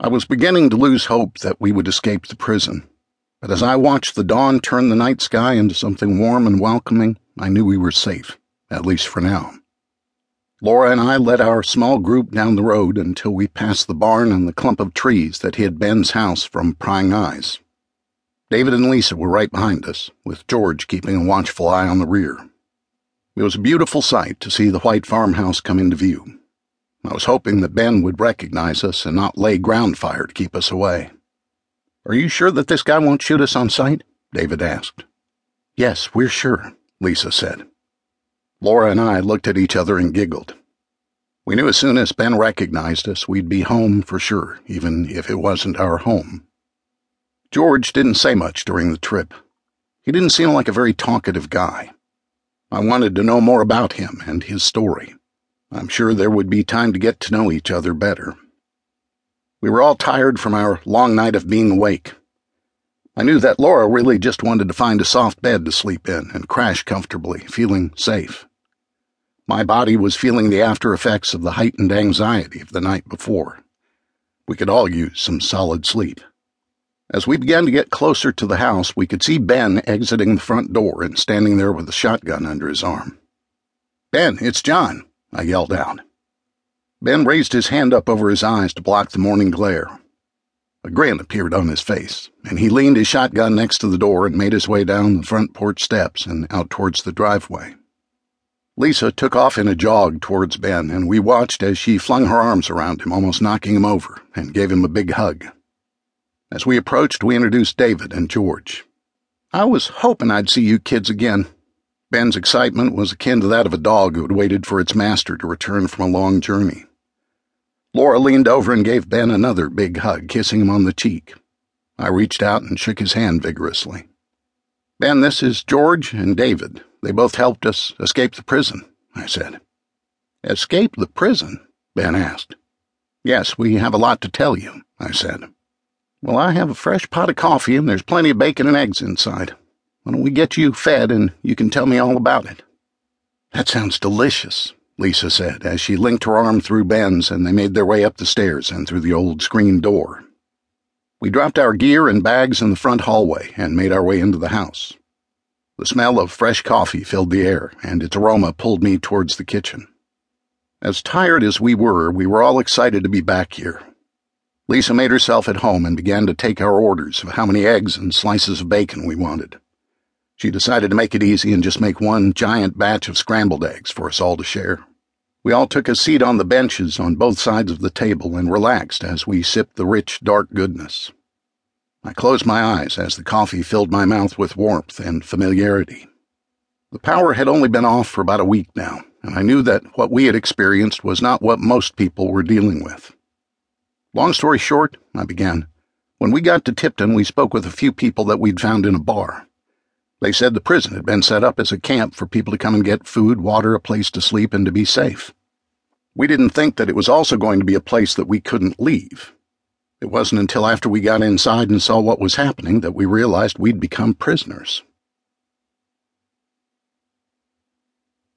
I was beginning to lose hope that we would escape the prison, but as I watched the dawn turn the night sky into something warm and welcoming, I knew we were safe, at least for now. Laura and I led our small group down the road until we passed the barn and the clump of trees that hid Ben's house from prying eyes. David and Lisa were right behind us, with George keeping a watchful eye on the rear. It was a beautiful sight to see the white farmhouse come into view. I was hoping that Ben would recognize us and not lay ground fire to keep us away. Are you sure that this guy won't shoot us on sight? David asked. Yes, we're sure, Lisa said. Laura and I looked at each other and giggled. We knew as soon as Ben recognized us, we'd be home for sure, even if it wasn't our home. George didn't say much during the trip. He didn't seem like a very talkative guy. I wanted to know more about him and his story. I'm sure there would be time to get to know each other better. We were all tired from our long night of being awake. I knew that Laura really just wanted to find a soft bed to sleep in and crash comfortably, feeling safe. My body was feeling the after effects of the heightened anxiety of the night before. We could all use some solid sleep. As we began to get closer to the house, we could see Ben exiting the front door and standing there with a shotgun under his arm. Ben, it's John, I yelled out. Ben raised his hand up over his eyes to block the morning glare. A grin appeared on his face, and he leaned his shotgun next to the door and made his way down the front porch steps and out towards the driveway. Lisa took off in a jog towards Ben, and we watched as she flung her arms around him, almost knocking him over, and gave him a big hug. As we approached, we introduced David and George. I was hoping I'd see you kids again. Ben's excitement was akin to that of a dog who had waited for its master to return from a long journey. Laura leaned over and gave Ben another big hug, kissing him on the cheek. I reached out and shook his hand vigorously. Ben, this is George and David. They both helped us escape the prison, I said. Escape the prison? Ben asked. Yes, we have a lot to tell you, I said. Well, I have a fresh pot of coffee and there's plenty of bacon and eggs inside. Why don't we get you fed and you can tell me all about it? That sounds delicious, Lisa said as she linked her arm through Ben's and they made their way up the stairs and through the old screen door. We dropped our gear and bags in the front hallway and made our way into the house. The smell of fresh coffee filled the air, and its aroma pulled me towards the kitchen. As tired as we were, we were all excited to be back here, Lisa made herself at home and began to take our orders of how many eggs and slices of bacon we wanted. She decided to make it easy and just make one giant batch of scrambled eggs for us all to share. We all took a seat on the benches on both sides of the table and relaxed as we sipped the rich, dark goodness. I closed my eyes as the coffee filled my mouth with warmth and familiarity. The power had only been off for about a week now, and I knew that what we had experienced was not what most people were dealing with. Long story short, I began, when we got to Tipton, we spoke with a few people that we'd found in a bar. They said the prison had been set up as a camp for people to come and get food, water, a place to sleep, and to be safe. We didn't think that it was also going to be a place that we couldn't leave. It wasn't until after we got inside and saw what was happening that we realized we'd become prisoners.